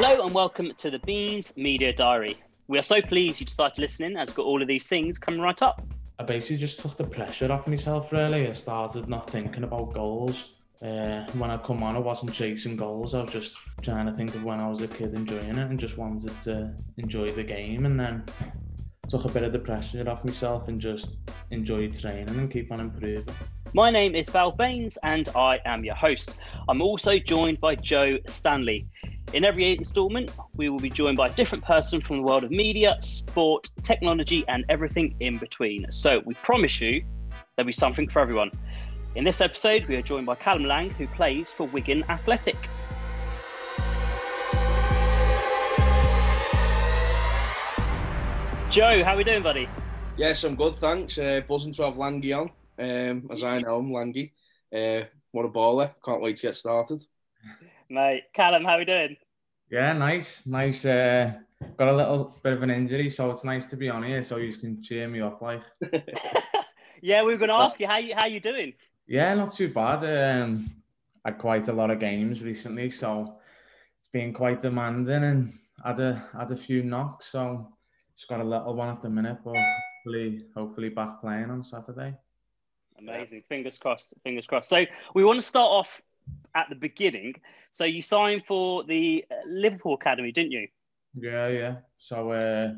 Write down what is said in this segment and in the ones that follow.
Hello and welcome to the Beans Media Diary. We are so pleased you decided to listen in as we've got all of these things coming right up. I basically just took the pressure off myself really. I started not thinking about goals. Uh, when I come on, I wasn't chasing goals. I was just trying to think of when I was a kid enjoying it and just wanted to enjoy the game. And then took a bit of the pressure off myself and just enjoyed training and keep on improving. My name is Val Baines and I am your host. I'm also joined by Joe Stanley. In every instalment, we will be joined by a different person from the world of media, sport, technology, and everything in between. So we promise you there'll be something for everyone. In this episode, we are joined by Callum Lang, who plays for Wigan Athletic. Joe, how are we doing, buddy? Yes, I'm good, thanks. Uh, buzzing to have Langy on. Um, as I know him, Langy. Uh, what a baller. Can't wait to get started. Mate, Callum, how are we doing? Yeah, nice, nice. Uh, got a little bit of an injury, so it's nice to be on here, so you can cheer me up, like. yeah, we were going to ask you how you how you doing. Yeah, not too bad. Um, had quite a lot of games recently, so it's been quite demanding, and had a had a few knocks, so just got a little one at the minute, but hopefully, hopefully back playing on Saturday. Amazing. Fingers crossed. Fingers crossed. So we want to start off at the beginning. So you signed for the uh, Liverpool Academy, didn't you? Yeah, yeah. So uh,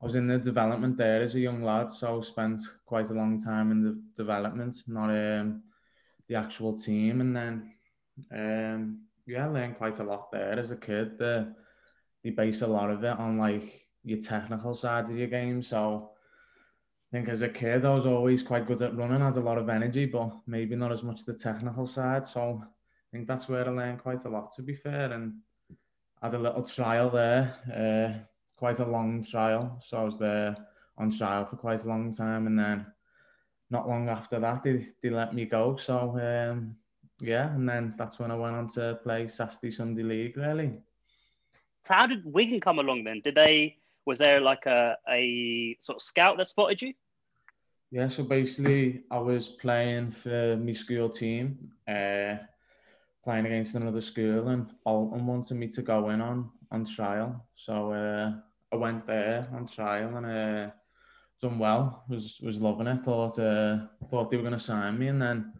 I was in the development there as a young lad, so spent quite a long time in the development, not um, the actual team, and then um, yeah, learned quite a lot there as a kid. The, they base a lot of it on like your technical side of your game, so I think as a kid, I was always quite good at running, had a lot of energy, but maybe not as much the technical side. So I think that's where I learned quite a lot, to be fair. And had a little trial there, uh, quite a long trial. So I was there on trial for quite a long time. And then not long after that, they, they let me go. So um, yeah, and then that's when I went on to play Saturday Sunday League, really. So how did Wigan come along then? Did they was there like a, a sort of scout that spotted you? Yeah, so basically I was playing for my school team, uh, playing against another school and Alton wanted me to go in on, on trial. So uh, I went there on trial and uh, done well, was was loving it, thought uh, thought they were going to sign me and then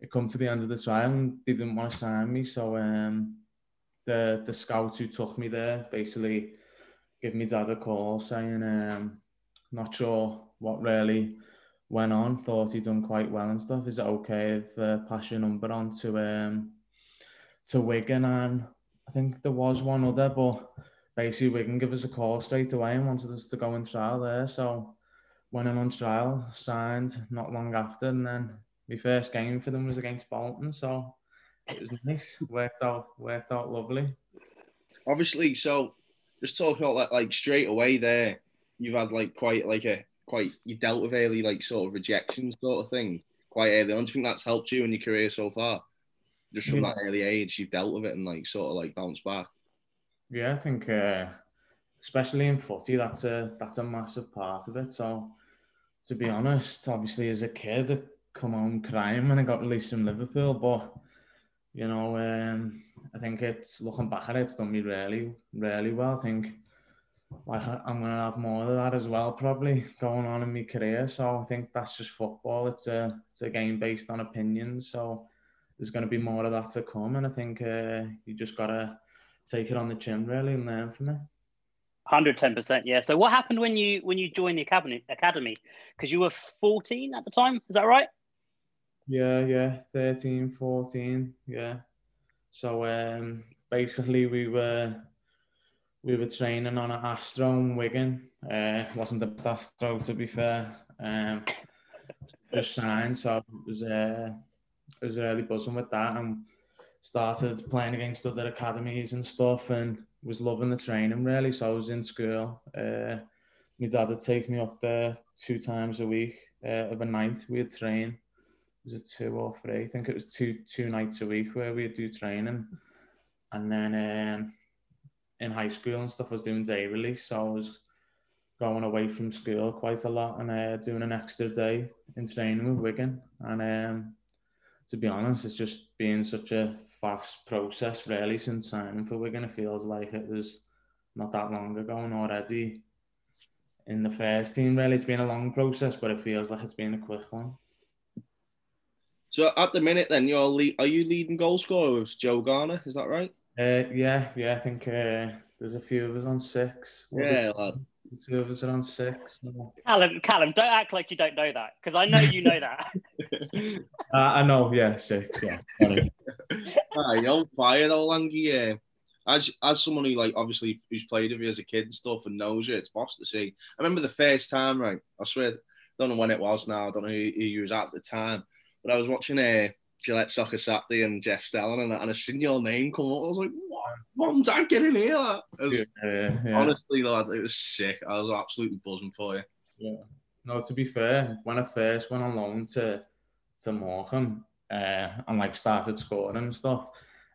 it come to the end of the trial and they didn't want to sign me. So um, the, the scout who took me there basically gave me dad a call saying, um, not sure what really went on. Thought he'd done quite well and stuff. Is it okay if uh, pass your number on to um, to Wigan? And I think there was one other, but basically Wigan gave us a call straight away and wanted us to go and trial there. So went in on trial, signed not long after, and then my first game for them was against Bolton. So it was nice. worked out worked out lovely. Obviously, so just talking about that, like straight away there, you've had like quite like a quite you dealt with early like sort of rejection sort of thing quite early on. Do you think that's helped you in your career so far? Just from that early age, you've dealt with it and like sort of like bounced back. Yeah, I think uh, especially in footy, that's a that's a massive part of it. So to be honest, obviously as a kid, I come home crying when I got released from Liverpool, but you know, um, I think it's looking back at it, it's done me really, really well. I think like I'm gonna have more of that as well, probably going on in my career. So I think that's just football. It's a it's a game based on opinions. So there's going to be more of that to come, and I think uh, you just gotta take it on the chin really and learn from it. Hundred ten percent, yeah. So what happened when you when you joined the academy? Academy, because you were fourteen at the time, is that right? Yeah, yeah, 13, 14, yeah. So um, basically, we were we were training on an Astro in Wigan. Uh, wasn't the best Astro to be fair. Um, just signed, so it was uh, it was really buzzing with that, and started playing against other academies and stuff, and was loving the training really. So I was in school. Uh, my dad would take me up there two times a week uh, of a night. We'd train. Was it two or three? I think it was two two nights a week where we'd do training, and then. Um, in high school and stuff, I was doing day release, so I was going away from school quite a lot and uh, doing an extra day in training with Wigan. And um, to be honest, it's just been such a fast process really since signing for Wigan. It feels like it was not that long ago and already in the first team. Really, it's been a long process, but it feels like it's been a quick one. So at the minute, then you're lead, are you leading goal scorer with Joe Garner? Is that right? Uh, yeah, yeah. I think uh, there's a few of us on six. Yeah, lad. The two of us are on six. Callum, Callum, don't act like you don't know that because I know you know that. Uh, I know, yeah, six, yeah. Sorry. Ah, you're on fire though, Langy. Yeah. As as someone who like obviously who's played with you as a kid and stuff and knows you, it's boss to see. I remember the first time, right? I swear, don't know when it was now. I don't know who, who you was at the time, but I was watching a. Gillette Soccer Saturday and Jeff Stelling and, and I seen your name come up. I was like, what? Mom, dad, get in here. Was- Yeah, yeah. Honestly, lad, it was sick. I was absolutely buzzing for you. Yeah. No, to be fair, when I first went on loan to to Morecambe uh, and like started scoring and stuff,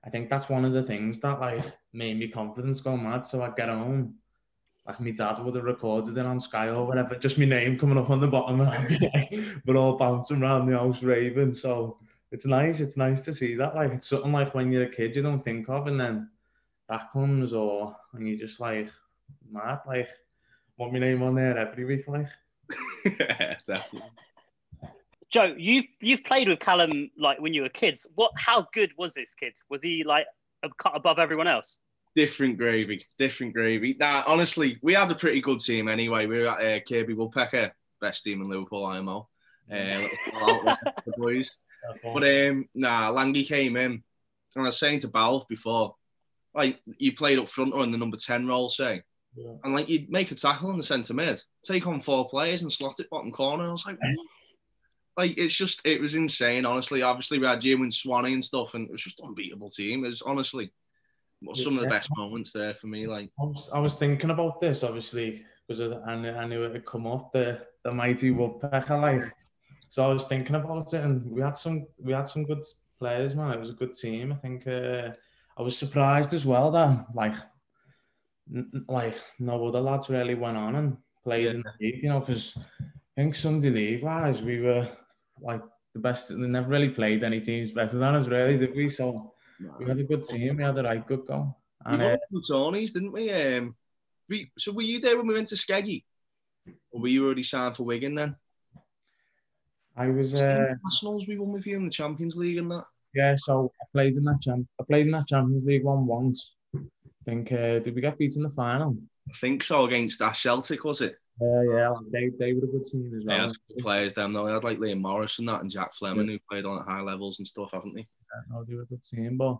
I think that's one of the things that like made me confidence go mad. So I'd get home, like my dad would have recorded it on Sky or whatever, just my name coming up on the bottom, and I'd be like, we're all bouncing around the house raving. So it's nice. It's nice to see that. Like it's something like when you're a kid you don't think of, and then that comes, or and you're just like mad, like want my name on there every week, like. yeah, definitely. Joe, you've you've played with Callum like when you were kids. What? How good was this kid? Was he like a cut above everyone else? Different gravy, different gravy. Nah, honestly, we had a pretty good team anyway. We were at uh, Kirkby Woodpecker, best team in Liverpool, IMO. Uh, little shout out to the boys. But um, nah, Langy came in, and I was saying to Balf before, like you played up front or in the number ten role, say, Yeah. and like you'd make a tackle in the centre mid, take on four players and slot it bottom corner. I was like, what? like it's just it was insane. Honestly, obviously we had Jim and Swanee and stuff, and it was just unbeatable team. It was honestly some of the best moments there for me. Like, I was, I was thinking about this obviously because I, knew, I knew it would come up the the mighty woodpecker like. So I was thinking about it, and we had some we had some good players, man. It was a good team. I think uh, I was surprised as well that like n- like no other lads really went on and played Yeah. in the league, you know, because I think Sunday league wise we were like the best. They never really played any teams better than us, really, did we? So we had a good team. We had a right good go. we And won uh, the Tonys, didn't we? Um, we so were you there when we went to Skeggy, or were you already signed for Wigan then? I was uh, Nationals we won with you in the Champions League and that. Yeah, so I played in that champ. I played in that Champions League one once. I think uh, did we get beat in the final? I think so against Ash Celtic, was it? Uh, yeah, they they were a good team as well. that's good players them though. They had like Liam Morris and that and Jack Fleming who played on at high levels and stuff, haven't they? Yeah, no, they were a good team, but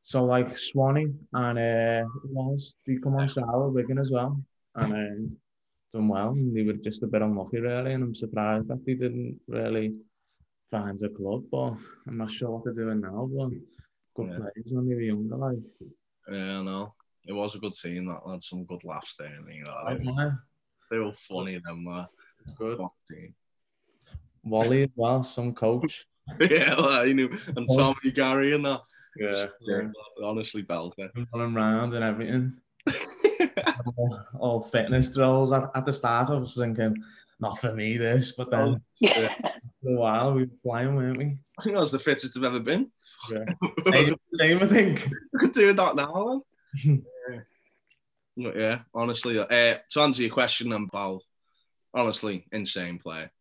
so like Swanee and uh, else? They come on shower Wigan as well, and um, done well. And they were just a bit unlucky really, and I'm surprised that they didn't really find a club. But I'm not sure what they're doing now. But good Yeah. players when they were younger, like. Yeah, I know. It was a good team. That had some good laughs there. I mean, I they, were funny. Them uh, Good. team. Wally as well, some coach. yeah, well, you knew, and Tommy Gary and that. Yeah, yeah. honestly, belter. running around and everything. All, all fitness drills. At, at the start, I was thinking, not for me, this. But then yeah. for a while, we were flying, weren't we? I think that was the fittest I've ever been. Yeah. I Same, same, I think. could do that now. yeah. yeah, honestly. Uh, to answer your question, then, Bal, honestly, insane player.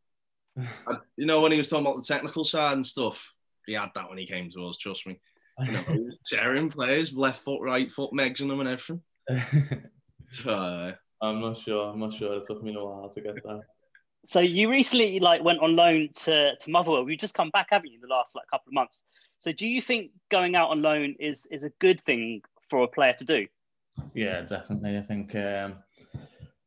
And, you know, when he was talking about the technical side and stuff, he had that when he came to us, trust me. You know, tearing players, left foot, right foot, megs in them and everything. So, uh, I'm not sure. I'm not sure. It took me a while to get there. So you recently like went on loan to to Motherwell. You've just come back, haven't you, in the last like couple of months? So do you think going out on loan is is a good thing for a player to do? Yeah, definitely. I think, um,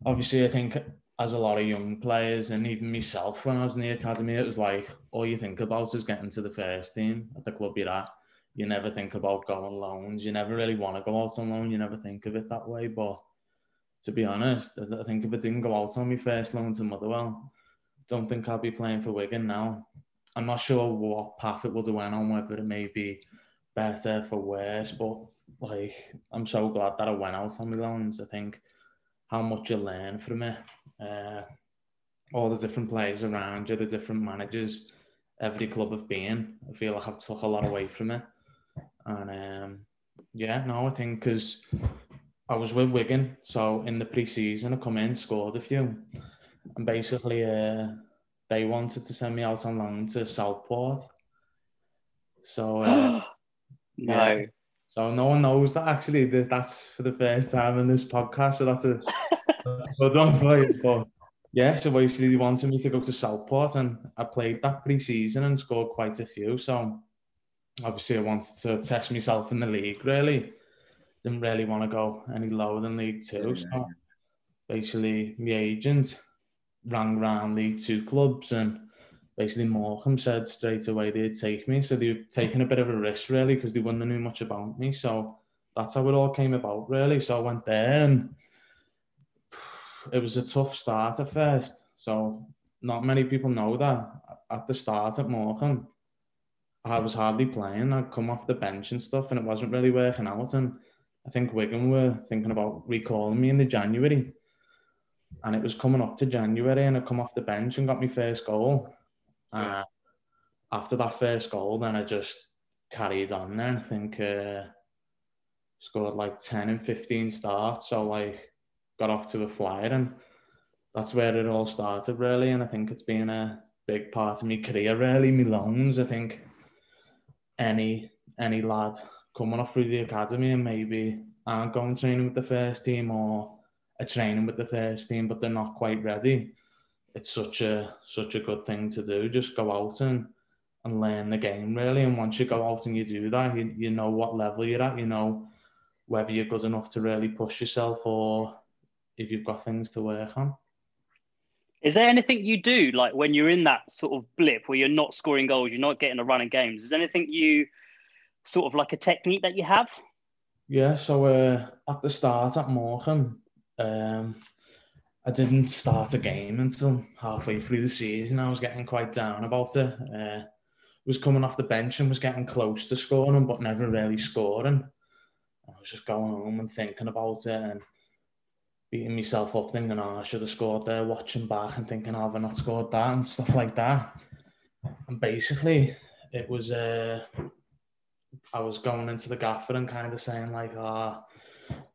obviously, I think as a lot of young players, and even myself when I was in the academy, it was like all you think about is getting to the first team at the club you're at. You never think about going loans. You never really want to go out on loan. You never think of it that way. But to be honest, I think if I didn't go out on my first loan to Motherwell, don't think I'll be playing for Wigan now. I'm not sure what path it would have went on, whether it may be better for worse, but like I'm so glad that I went out on my loans. I think how much you learn from it, uh, all the different players around you, the different managers, every club I've been. I feel like I've took a lot away from it, And um, yeah, no, I think because I was with Wigan, so in the pre-season I come in, scored a few, and basically uh, they wanted to send me out on loan to Southport. So uh, no. Yeah. So no one knows that actually. That's for the first time in this podcast. So that's a, good one for you. But yeah, so basically they wanted me to go to Southport, and I played that pre-season and scored quite a few. So obviously I wanted to test myself in the league. Really, didn't really want to go any lower than League Two. So basically, my agent rang round League Two clubs and basically Morecambe said straight away they'd take me. So they were taking a bit of a risk really because they wouldn't have knew much about me. So that's how it all came about really. So I went there and it was a tough start at first. So not many people know that at the start at Morecambe, I was hardly playing. I'd come off the bench and stuff and it wasn't really working out. And I think Wigan were thinking about recalling me in the January. And it was coming up to January and I come off the bench and got my first goal uh, after that first goal, then I just carried on then. I think uh, scored like 10 and 15 starts. So like got off to a flyer and that's where it all started really. And I think it's been a big part of my career really, my loans. I think any any lad coming off through the academy and maybe aren't going training with the first team or a training with the first team, but they're not quite ready it's such a such a good thing to do. Just go out and and learn the game really. And once you go out and you do that, you, you know what level you're at. You know whether you're good enough to really push yourself or if you've got things to work on. Is there anything you do like when you're in that sort of blip where you're not scoring goals, you're not getting a run of games? Is there anything you sort of like a technique that you have? Yeah, so uh, at the start at Morecambe, um, I didn't start a game until halfway through the season. I was getting quite down about it. Uh, was coming off the bench and was getting close to scoring, but never really scoring. I was just going home and thinking about it and beating myself up, thinking, oh, I should have scored there, watching back and thinking, oh, have I not scored that and stuff like that. And basically, it was, uh, I was going into the gaffer and kind of saying, like, oh,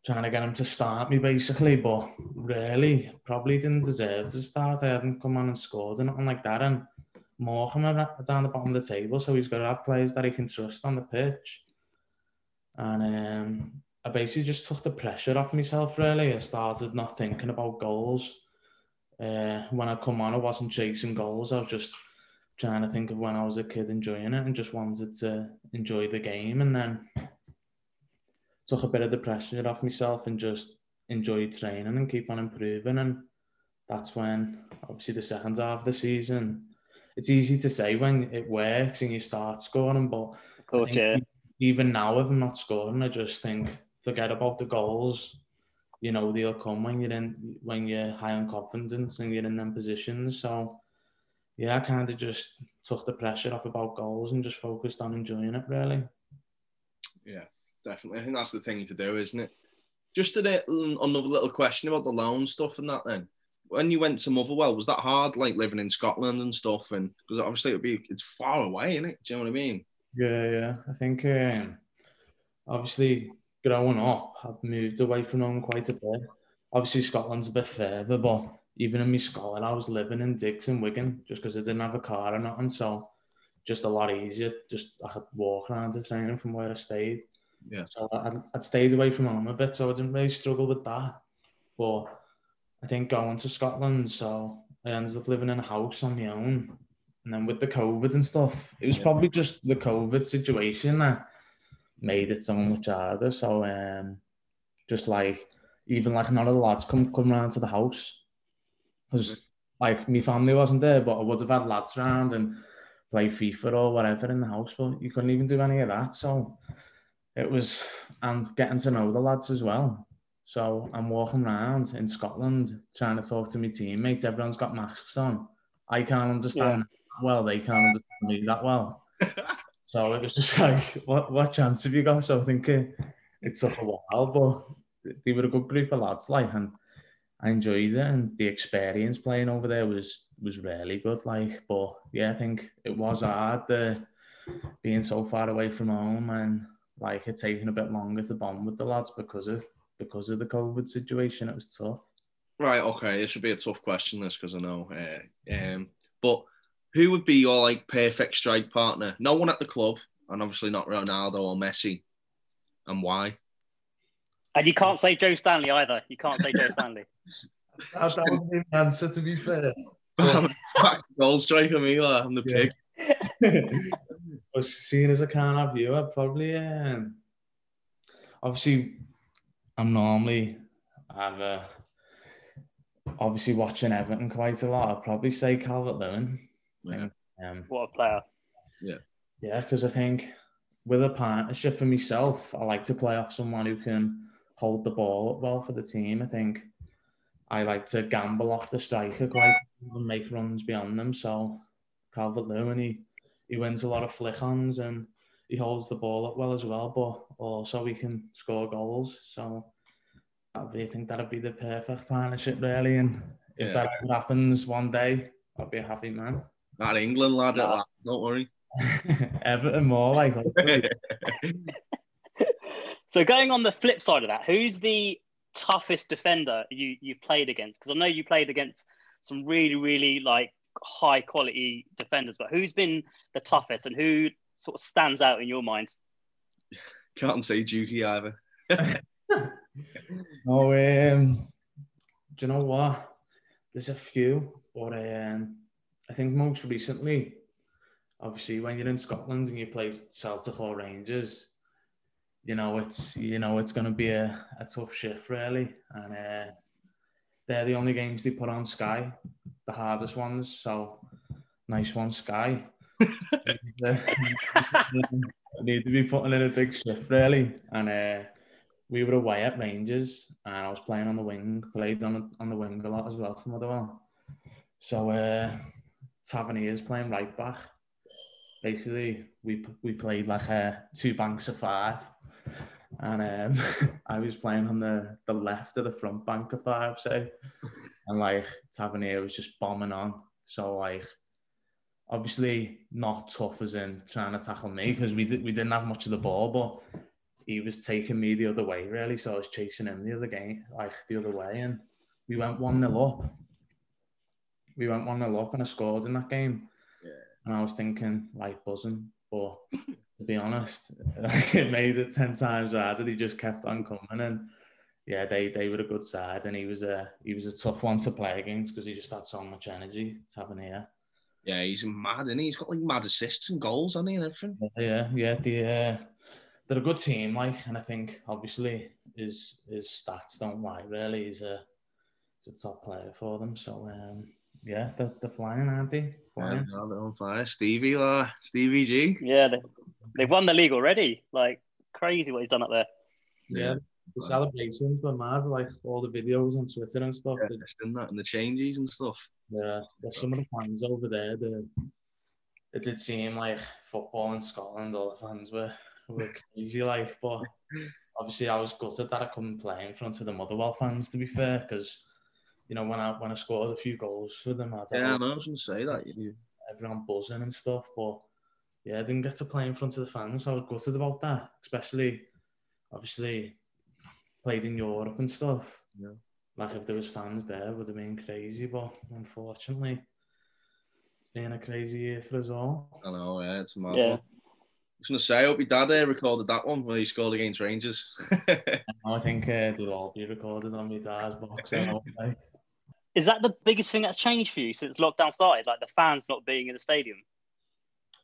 trying to get him to start me basically, but really probably didn't deserve to start. I hadn't come on and scored or nothing like that. And Morecambe down the bottom of the table, so he's got to have players that he can trust on the pitch. And um, I basically just took the pressure off myself really. and started not thinking about goals. Uh, when I come on, I wasn't chasing goals. I was just trying to think of when I was a kid enjoying it and just wanted to enjoy the game. And then took a bit of the pressure off myself and just enjoyed training and keep on improving. And that's when, obviously, the second half of the season, it's easy to say when it works and you start scoring, but course, yeah. Even now, if I'm not scoring, I just think forget about the goals. You know they'll come when you're in when you're high on confidence and you're in them positions. So yeah, I kind of just took the pressure off about goals and just focused on enjoying it really. Yeah, definitely. I think that's the thing to do, isn't it? Just a, another little question about the loan stuff and that. Then, when you went to Motherwell, was that hard, like living in Scotland and stuff? And because obviously it'd be it's far away, isn't it? Do you know what I mean? Yeah, yeah. I think um, obviously growing up, I've moved away from home quite a bit. Obviously Scotland's a bit further, but even in my school, I was living in and Wigan just because I didn't have a car or nothing. So just a lot easier. Just I could walk around the training from where I stayed. Yeah. So I'd, I'd stayed away from home a bit, so I didn't really struggle with that. But I think going to Scotland, so I ended up living in a house on my own. And then with the COVID and stuff, it was probably just the COVID situation that made it so much harder. So um, just like even like none of the lads come come around to the house because like my family wasn't there, but I would have had lads around and play FIFA or whatever in the house, but you couldn't even do any of that. So it was and getting to know the lads as well. So I'm walking around in Scotland trying to talk to my teammates. Everyone's got masks on. I can't understand yeah. well. They can't understand me that well. so it was just like, what what chance have you got? So I think it, it took a while, but they were a good group of lads, like, and I enjoyed it. And the experience playing over there was was really good. Like, but yeah, I think it was hard the being so far away from home and like it taken a bit longer to bond with the lads because of because of the COVID situation. It was tough. Right. Okay. This would be a tough question, this because I know. Uh, um, but who would be your like perfect strike partner? No one at the club, and obviously not Ronaldo or Messi, and why? And you can't say Joe Stanley either. You can't say Joe Stanley. That, that was the answer, to be fair. Goal striker, me, like, I'm the Yeah. pig. but seeing as I can't have you, I'd probably um, obviously I'm normally I've uh, obviously watching Everton quite a lot. I'd probably say Calvert Lewin. Yeah. Um, What a player. yeah, Yeah, because I think with a partnership for myself, I like to play off someone who can hold the ball up well for the team. I think I like to gamble off the striker quite and make runs beyond them. So Calvert Lewin, he, he wins a lot of flick ons and he holds the ball up well as well, but also he can score goals. So that'd be, I think that'd be the perfect partnership, really. And if Yeah. that happens one day, I'll be a happy man. That England lad, at Nah. that, don't worry. Everton more like. So going on the flip side of that, who's the toughest defender you you've played against? Because I know you played against some really really like high quality defenders, but who's been the toughest and who sort of stands out in your mind? Can't say Juki either. Oh, um, do you know what? There's a few, but um, I think most recently, obviously, when you're in Scotland and you play Celtic or Rangers, you know it's you know it's going to be a, a tough shift really, and uh, they're the only games they put on Sky, the hardest ones. So nice one, Sky. need to be putting in a big shift really, and. Uh, we were away at Rangers and I was playing on the wing, played on, on the wing a lot as well for Motherwell. So uh, Taverniers playing right back. Basically, we we played like uh, two banks of five. And um, I was playing on the, the left of the front bank of five, say. And like Tavernier was just bombing on. So like obviously not tough as in trying to tackle me because we, did, we didn't have much of the ball, but he was taking me the other way really. So I was chasing him the other game, like the other way, and we went one 0 up. We went one 0 up, and I scored in that game. Yeah. And I was thinking like buzzing, but to be honest, it made it ten times harder. He just kept on coming, and yeah, they they were a good side, and he was a he was a tough one to play against because he just had so much energy. Tavernier. Here. Yeah, he's mad, and he? he's got like mad assists and goals on he and everything. Yeah, yeah, the uh, they're a good team, like, and I think obviously his his stats don't lie. Really, he's a he's a top player for them. So um, yeah, they're, they're flying, aren't they? Yeah, Flying. they're on fire. Stevie, uh, Stevie G. Yeah, they, they've won the league already. Like crazy what he's done up there. Yeah, the celebrations were mad. Like all the videos on Twitter and stuff. Yeah, it's in that and the changes and stuff. Yeah, there's some of the fans over there. The it did seem like football in Scotland. All the fans were were crazy, like. But obviously, I was gutted that I couldn't play in front of the Motherwell fans. To be fair, because you know when I when I scored a few goals for them, I Yeah, I know, I was going to say that. you- everyone buzzing and stuff. But yeah, I didn't get to play in front of the fans. So I was gutted about that, especially obviously played in Europe and stuff. Yeah. Like if there was fans there, it would have been crazy. But unfortunately, it's been a crazy year for us all. I know, yeah, it's a mad Yeah. one. I was going to say, I hope your dad uh, recorded that one when he scored against Rangers. I think uh, they'll all be recorded on my dad's box. Is that the biggest thing that's changed for you since lockdown started? Like the fans not being in the stadium?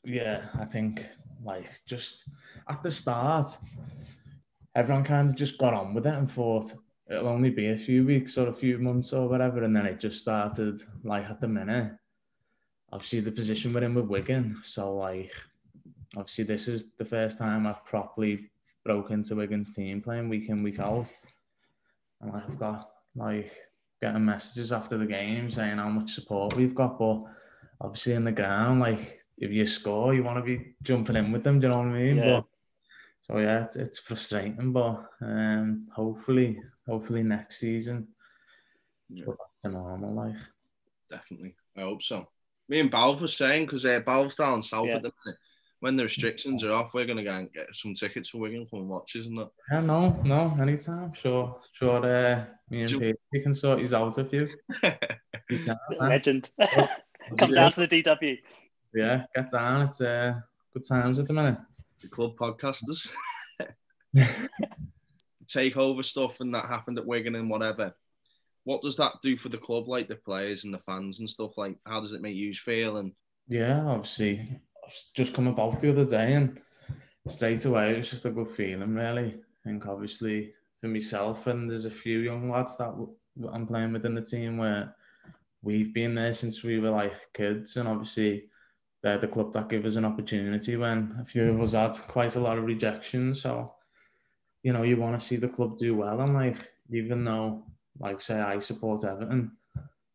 Yeah, I think like just at the start, everyone kind of just got on with it and thought it'll only be a few weeks or a few months or whatever, and then it just started like at the minute. Obviously, the position we're in with Wigan, so like obviously this is the first time I've properly broke into Wigan's team playing week in week out, and like, I've got like getting messages after the game saying how much support we've got, but obviously in the ground, like if you score, you want to be jumping in with them. Do you know what I mean? Yeah. But so yeah, it's, it's frustrating, but um, hopefully, hopefully next season Yeah. back to normal. Like Definitely. I hope so. Me and Balv were saying, because uh, Balv's down south Yeah. at the minute, when the restrictions are off, we're gonna go and get some tickets for Wigan come and watch, isn't it? Yeah, no, no, anytime. Sure, sure. Uh, me and Pete, we can sort these out a few. We. Legend. Come down to the DW. Yeah, get down. It's uh, good times at the minute. The club podcasters. Takeover stuff and that happened at Wigan and whatever. What does that do for the club, like the players and the fans and stuff? Like, how does it make you feel? And Yeah, obviously, I've just come about the other day and straight away it was just a good feeling, really. I think obviously for myself and there's a few young lads that I'm playing with in the team where we've been there since we were like kids, and obviously they're the club that give us an opportunity when a few of us had quite a lot of rejection. So, you know, you want to see the club do well, and like even though, like say, I support Everton,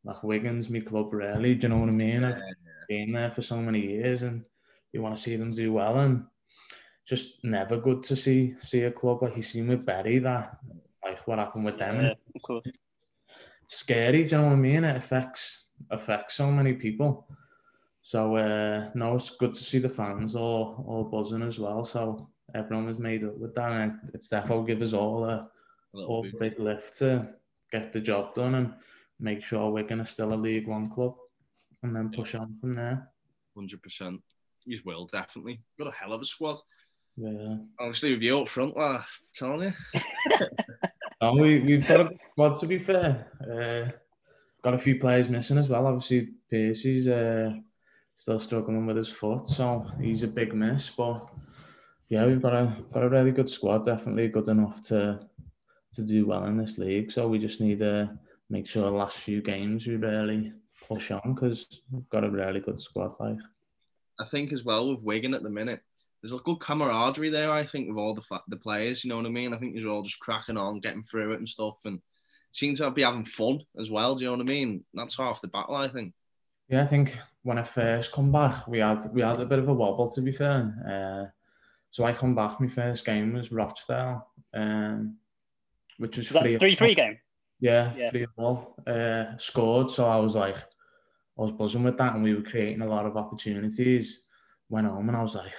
like Wigan's my club, really. Do you know what I mean? I've been there for so many years, and you want to see them do well, and just never good to see see a club like you seen with Bury that like what happened with them. Yeah, of course. It's scary, do you know what I mean? It affects affects so many people. So uh, no, it's good to see the fans all all buzzing as well. So everyone was made up with that, and it's definitely give us all a a all bit. big lift to get the job done and make sure we're gonna still a League One club, and then push on from there. hundred percent. You will definitely got a hell of a squad. Yeah. Obviously, with you up front, well, I'm telling you. No, we, we've got a squad to be fair. Uh, got a few players missing as well. Obviously, Piercy's uh, still struggling with his foot, so he's a big miss. But yeah, we've got a got a really good squad. Definitely good enough to to do well in this league. So we just need to make sure the last few games we really push on because we've got a really good squad. Like I think as well with Wigan at the minute, there's a good camaraderie there. I think with all the fa- the players, you know what I mean. I think they're all just cracking on, getting through it and stuff, and seem to be having fun as well. Do you know what I mean? That's half the battle, I think. Yeah, I think when I first come back, we had we had a bit of a wobble to be fair. Uh, so I come back, my first game was Rochdale, um, which was Was three three game? Yeah, Yeah. three all. Uh, scored, so I was like, I was buzzing with that, and we were creating a lot of opportunities. Went home and I was like,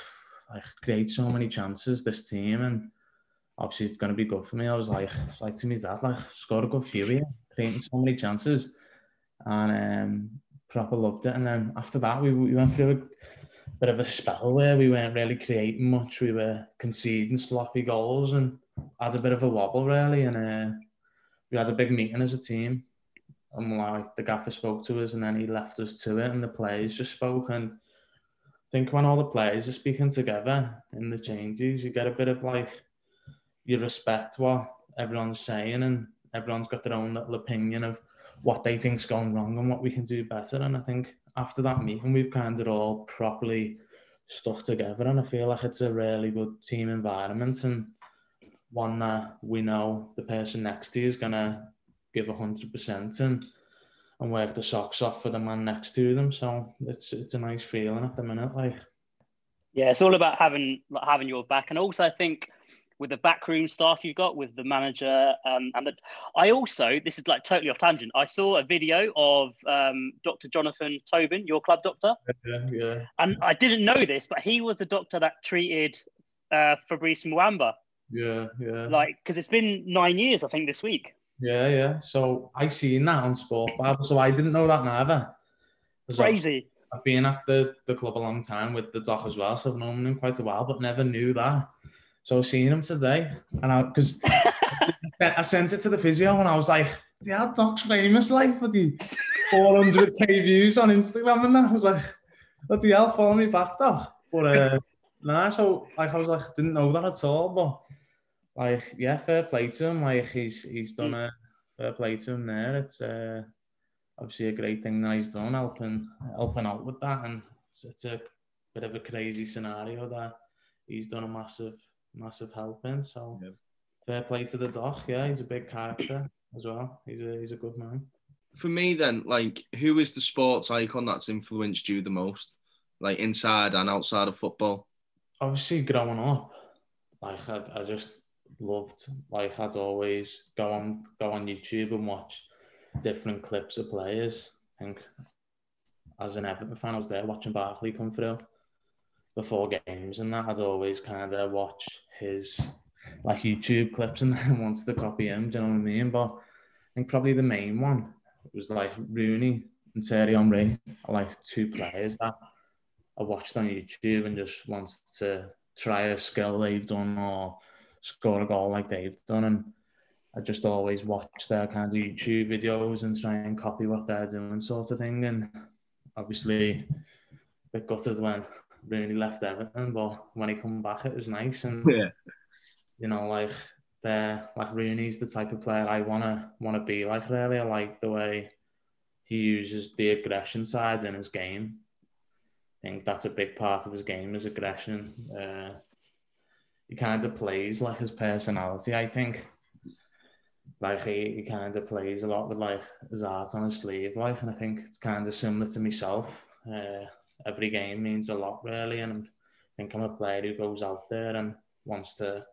like create so many chances this team, and obviously it's going to be good for me. I was like, like to me that like scored a good few creating so many chances, and um, proper loved it. And then after that, we, we went through a bit of a spell where we weren't really creating much. We were conceding sloppy goals and had a bit of a wobble really, and. Uh, we had a big meeting as a team and like the gaffer spoke to us and then he left us to it and the players just spoke and I think when all the players are speaking together in the changes you get a bit of like you respect what everyone's saying and everyone's got their own little opinion of what they think's going wrong and what we can do better and I think after that meeting we've kind of all properly stuck together and I feel like it's a really good team environment and one that we know the person next to you is gonna give hundred percent and and work the socks off for the man next to them. So it's it's a nice feeling at the minute. Like Yeah, it's all about having having your back, and also I think with the backroom staff you've got with the manager um, and the, I also this is like totally off tangent. I saw a video of um, Dr. Jonathan Tobin, your club doctor, yeah, yeah, and I didn't know this, but he was the doctor that treated uh, Fabrice Muamba. yeah, yeah. Like, because it's been nine years, I think, this week. Yeah, yeah. So I've seen that on Sport Bible, so I didn't know that neither. I've- Crazy. I've been at the, the club a long time with the doc as well, so I've known him quite a while, but never knew that. So I've seen him today, and I because I sent it to the physio, and I was like, "Yeah, Doc's famous, like for the 400k views on Instagram," and that I was like, "What the hell, follow me back, Doc." But uh, nah, so like I was like, didn't know that at all, but like yeah, fair play to him. Like he's he's done a fair play to him there. It's uh, obviously a great thing that he's done, helping helping out with that, and it's, it's a bit of a crazy scenario that he's done a massive massive help in. So Yeah. fair play to the doc. Yeah, he's a big character as well. He's a he's a good man. For me, then, like, who is the sports icon that's influenced you the most, like inside and outside of football? Obviously, growing up, like I, I just loved like I'd always go on go on YouTube and watch different clips of players. I think as an Everton fan, I was there watching Barkley come through. before games and that, I'd always kind of watch his like YouTube clips and then wants to copy him. Do you know what I mean? But I think probably the main one was like Rooney and Thierry Henry like two players that I watched on YouTube and just wanted to try a skill they've done or score a goal like they've done. And I just always watch their kind of YouTube videos and try and copy what they're doing, sort of thing. And obviously, a bit gutted when Rooney left Everton, but when he come back, it was nice. And Yeah. you know, like they're like Rooney's the type of player I wanna wanna be like. Really, I like the way he uses the aggression side in his game. I think that's a big part of his game is aggression. Uh, he kind of plays like his personality. I think. Like he, he kind of plays a lot with like his art on his sleeve, like, and I think it's kind of similar to myself. Uh, every game means a lot, really, and I think I'm a player who goes out there and wants to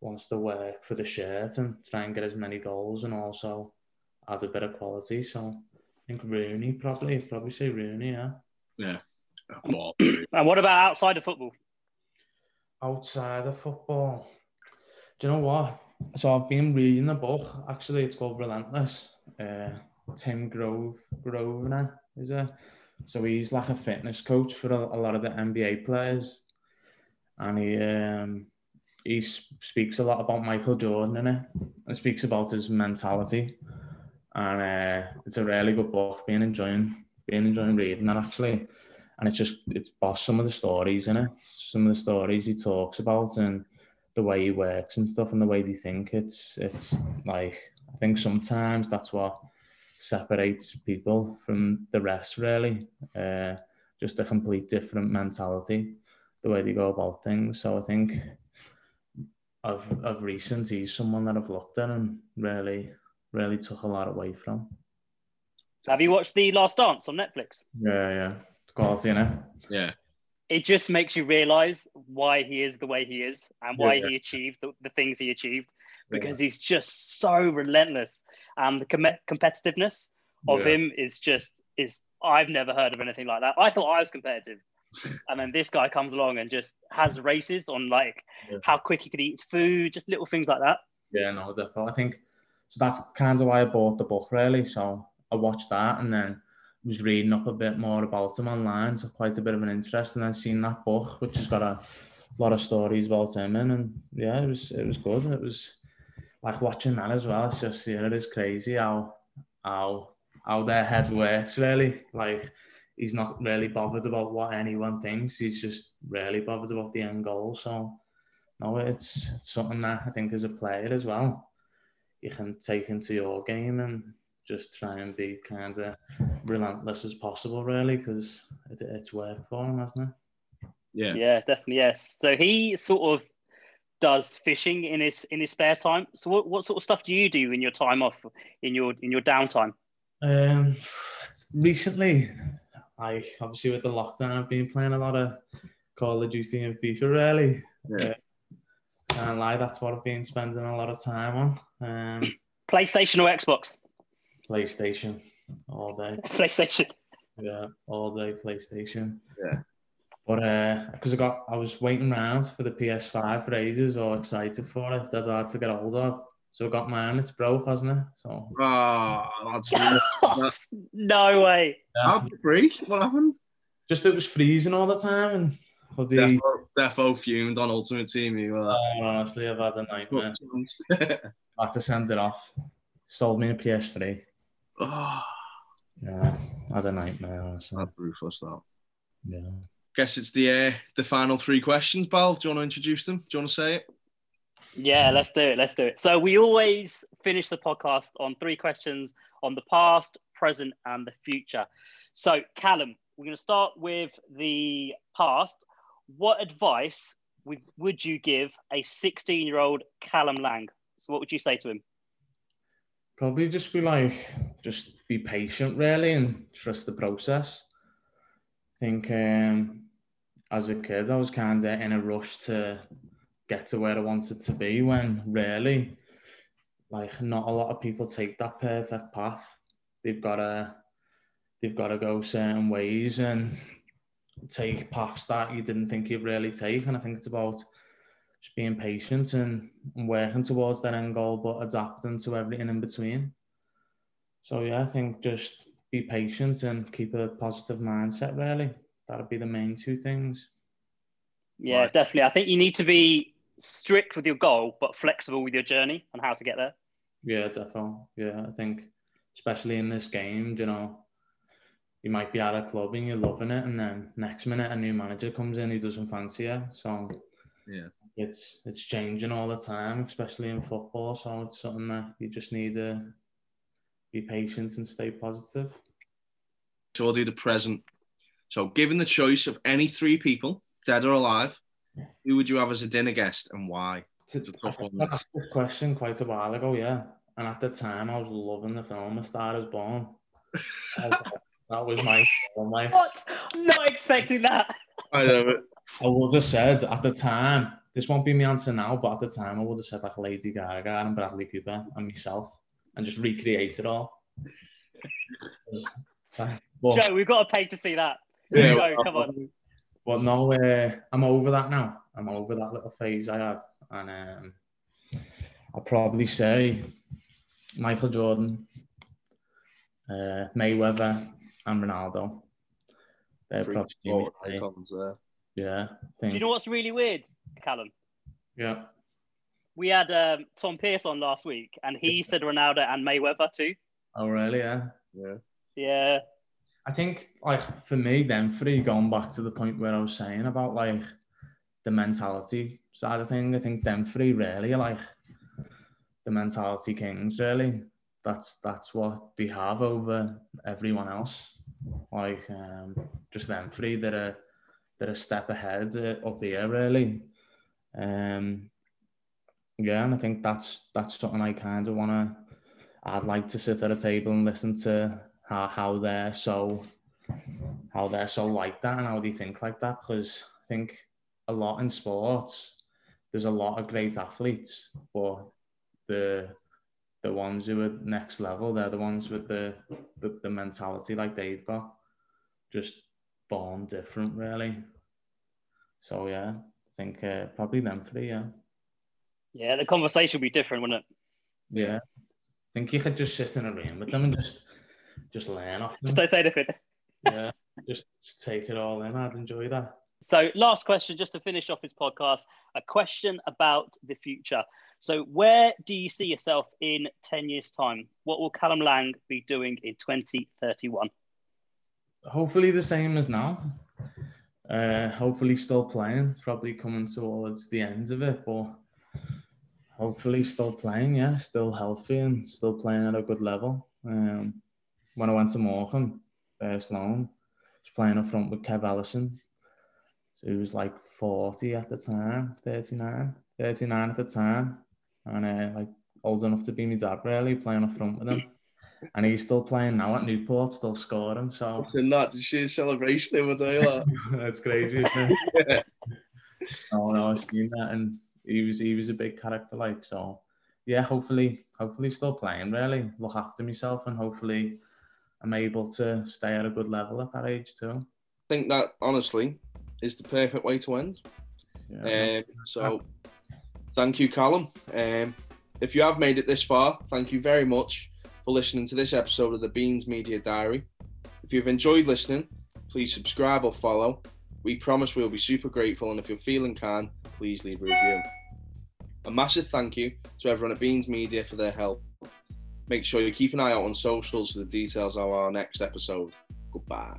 wants to work for the shirt and try and get as many goals and also add a bit of quality. So I think Rooney probably probably say Rooney, yeah. Yeah. Well, And what about outside of football? Outside of football, do you know what? So I've been reading a book. Actually, it's called Relentless. Uh, Tim Grove Grosvenor is it? So he's like a fitness coach for a, a lot of the NBA players, and he um, he s- speaks a lot about Michael Jordan in it. And speaks about his mentality, and uh, it's a really good book. Been enjoying been enjoying reading that actually, and it's just it's boss some of the stories in it, some of the stories he talks about, and the way he works and stuff, and the way they think. It's it's like I think sometimes that's what separates people from the rest. Really, uh, just a complete different mentality, the way they go about things. So I think of of recent, he's someone that I've looked at and really really took a lot away from. Have you watched The Last Dance on Netflix? Yeah, yeah, quality in it. yeah. It just makes you realize why he is the way he is and why Yeah. he achieved the, the things he achieved because he's just so relentless. And the com- competitiveness of Yeah. him is just is I've never heard of anything like that. I thought I was competitive. And then this guy comes along and just has races on like Yeah. how quick he could eat his food, just little things like that. Yeah, no, definitely. I think so. That's kind of why I bought the book, really. So I watched that and then was reading up a bit more about him online. So quite a bit of an interest, and then seen that book, which has got a lot of stories about him in, and yeah, it was it was good. It was like watching that as well. It's just yeah, it is crazy how how how their head works really. Like he's not really bothered about what anyone thinks. He's just really bothered about the end goal. So no, it's, it's something that I think as a player as well, you can take into your game and just try and be kind of relentless as possible, really, because it, it's worked for him, hasn't it? Yeah. Yeah, definitely. Yes. So he sort of does fishing in his in his spare time. So what, what sort of stuff do you do in your time off in your in your downtime? Um, recently, I obviously with the lockdown, I've been playing a lot of Call of Duty and FIFA. Really, Yeah. can't lie, that's what I've been spending a lot of time on. Um, PlayStation or Xbox? PlayStation all day. PlayStation. Yeah, all day PlayStation. Yeah. But uh, because I got, I was waiting around for the PS5 for ages, or excited for it. That's hard to get hold of. So I got mine. It's broke, hasn't it? So Oh, that's really no way. yeah. How did it break? What happened? just it was freezing all the time, and bloody, Defo, Defo fumed on Ultimate Team. You were oh, honestly, I've had a nightmare. like, I had to send it off. Sold me a PS3. Oh, Yeah, I had a nightmare. Honestly. that's ruthless. That. Yeah. Guess it's the uh, the final three questions. Bal, do you want to introduce them? Do you want to say it? Yeah, let's do it. Let's do it. So we always finish the podcast on three questions on the past, present, and the future. So Callum, we're going to start with the past. What advice would, would you give a 16-year-old Callum Lang? So what would you say to him? Probably just be like, just be patient, really, and trust the process. I think um, as a kid, I was kind of in a rush to get to where I wanted to be when really, like, not a lot of people take that perfect path. They've got to, they've got to go certain ways, and take paths that you didn't think you'd really take. And I think it's about just being patient and, and working towards that end goal, but adapting to everything in between. So yeah, I think just be patient and keep a positive mindset. Really, that'd be the main two things. Yeah, right. definitely. I think you need to be strict with your goal, but flexible with your journey and how to get there. Yeah, definitely. Yeah, I think especially in this game, you know, you might be at a club and you're loving it, and then next minute a new manager comes in who doesn't fancy you. So yeah, it's it's changing all the time, especially in football. So it's something that you just need to be patient and stay positive. So we'll do the present. So, given the choice of any three people, dead or alive, who would you have as a dinner guest and why? I asked this question quite a while ago, yeah. And at the time, I was loving the film A Star Is Born. that was my, my. What? I'm not expecting that. I know it. I would have said at the time, this won't be my answer now, but at the time, I would have said like Lady Gaga and Bradley Cooper and myself and just recreate it all. but, Joe, we've got to pay to see that. Yeah, Joe, come on. But no, uh, I'm over that now. I'm over that little phase I had, and um, I'll probably say Michael Jordan, uh, Mayweather, and Ronaldo. They're probably icons there. Yeah. Do you know what's really weird, Callum? Yeah. We had um, Tom Pearce on last week, and he said Ronaldo and Mayweather too. Oh, really? Yeah. Yeah. Yeah. I think, like, for me, then, three, going back to the point where I was saying about, like, the mentality side of thing, I think them three really like the mentality kings, really. That's that's what they have over everyone else. Like, um, just them three that are, that are step ahead uh, up here, really. Um, yeah, and I think that's that's something I kind of want to. I'd like to sit at a table and listen to how, how they're so how they're so like that and how they think like that because I think a lot in sports there's a lot of great athletes but the the ones who are next level they're the ones with the the, the mentality like they've got just born different really so yeah I think uh, probably them three yeah yeah the conversation would be different wouldn't it yeah I think you could just sit in a room with them and just just learn off them. Just don't say anything. yeah, just, just take it all in. I'd enjoy that. So, last question, just to finish off this podcast, a question about the future. So, where do you see yourself in 10 years' time? What will Callum Lang be doing in 2031? Hopefully, the same as now. Uh, hopefully, still playing, probably coming towards the end of it, but hopefully, still playing, yeah, still healthy and still playing at a good level. Um, when I went to Morecambe, first loan, I was playing up front with Kev Ellison. So he was like 40 at the time, 39, 39 at the time. And uh, like old enough to be my dad, really, playing up front with him. And he's still playing now at Newport, still scoring. So and that sheer celebration over there. That's crazy, isn't it? oh no, I've seen that, and he was he was a big character, like so. Yeah, hopefully, hopefully, still playing. Really, look after myself, and hopefully, I'm able to stay at a good level at that age too. I think that honestly is the perfect way to end. Yeah. Um, so, thank you, Callum. Um, if you have made it this far, thank you very much for listening to this episode of the Beans Media Diary. If you've enjoyed listening, please subscribe or follow. We promise we'll be super grateful, and if you're feeling kind, please leave a review. A massive thank you to everyone at Beans Media for their help. Make sure you keep an eye out on socials for the details of our next episode. Goodbye.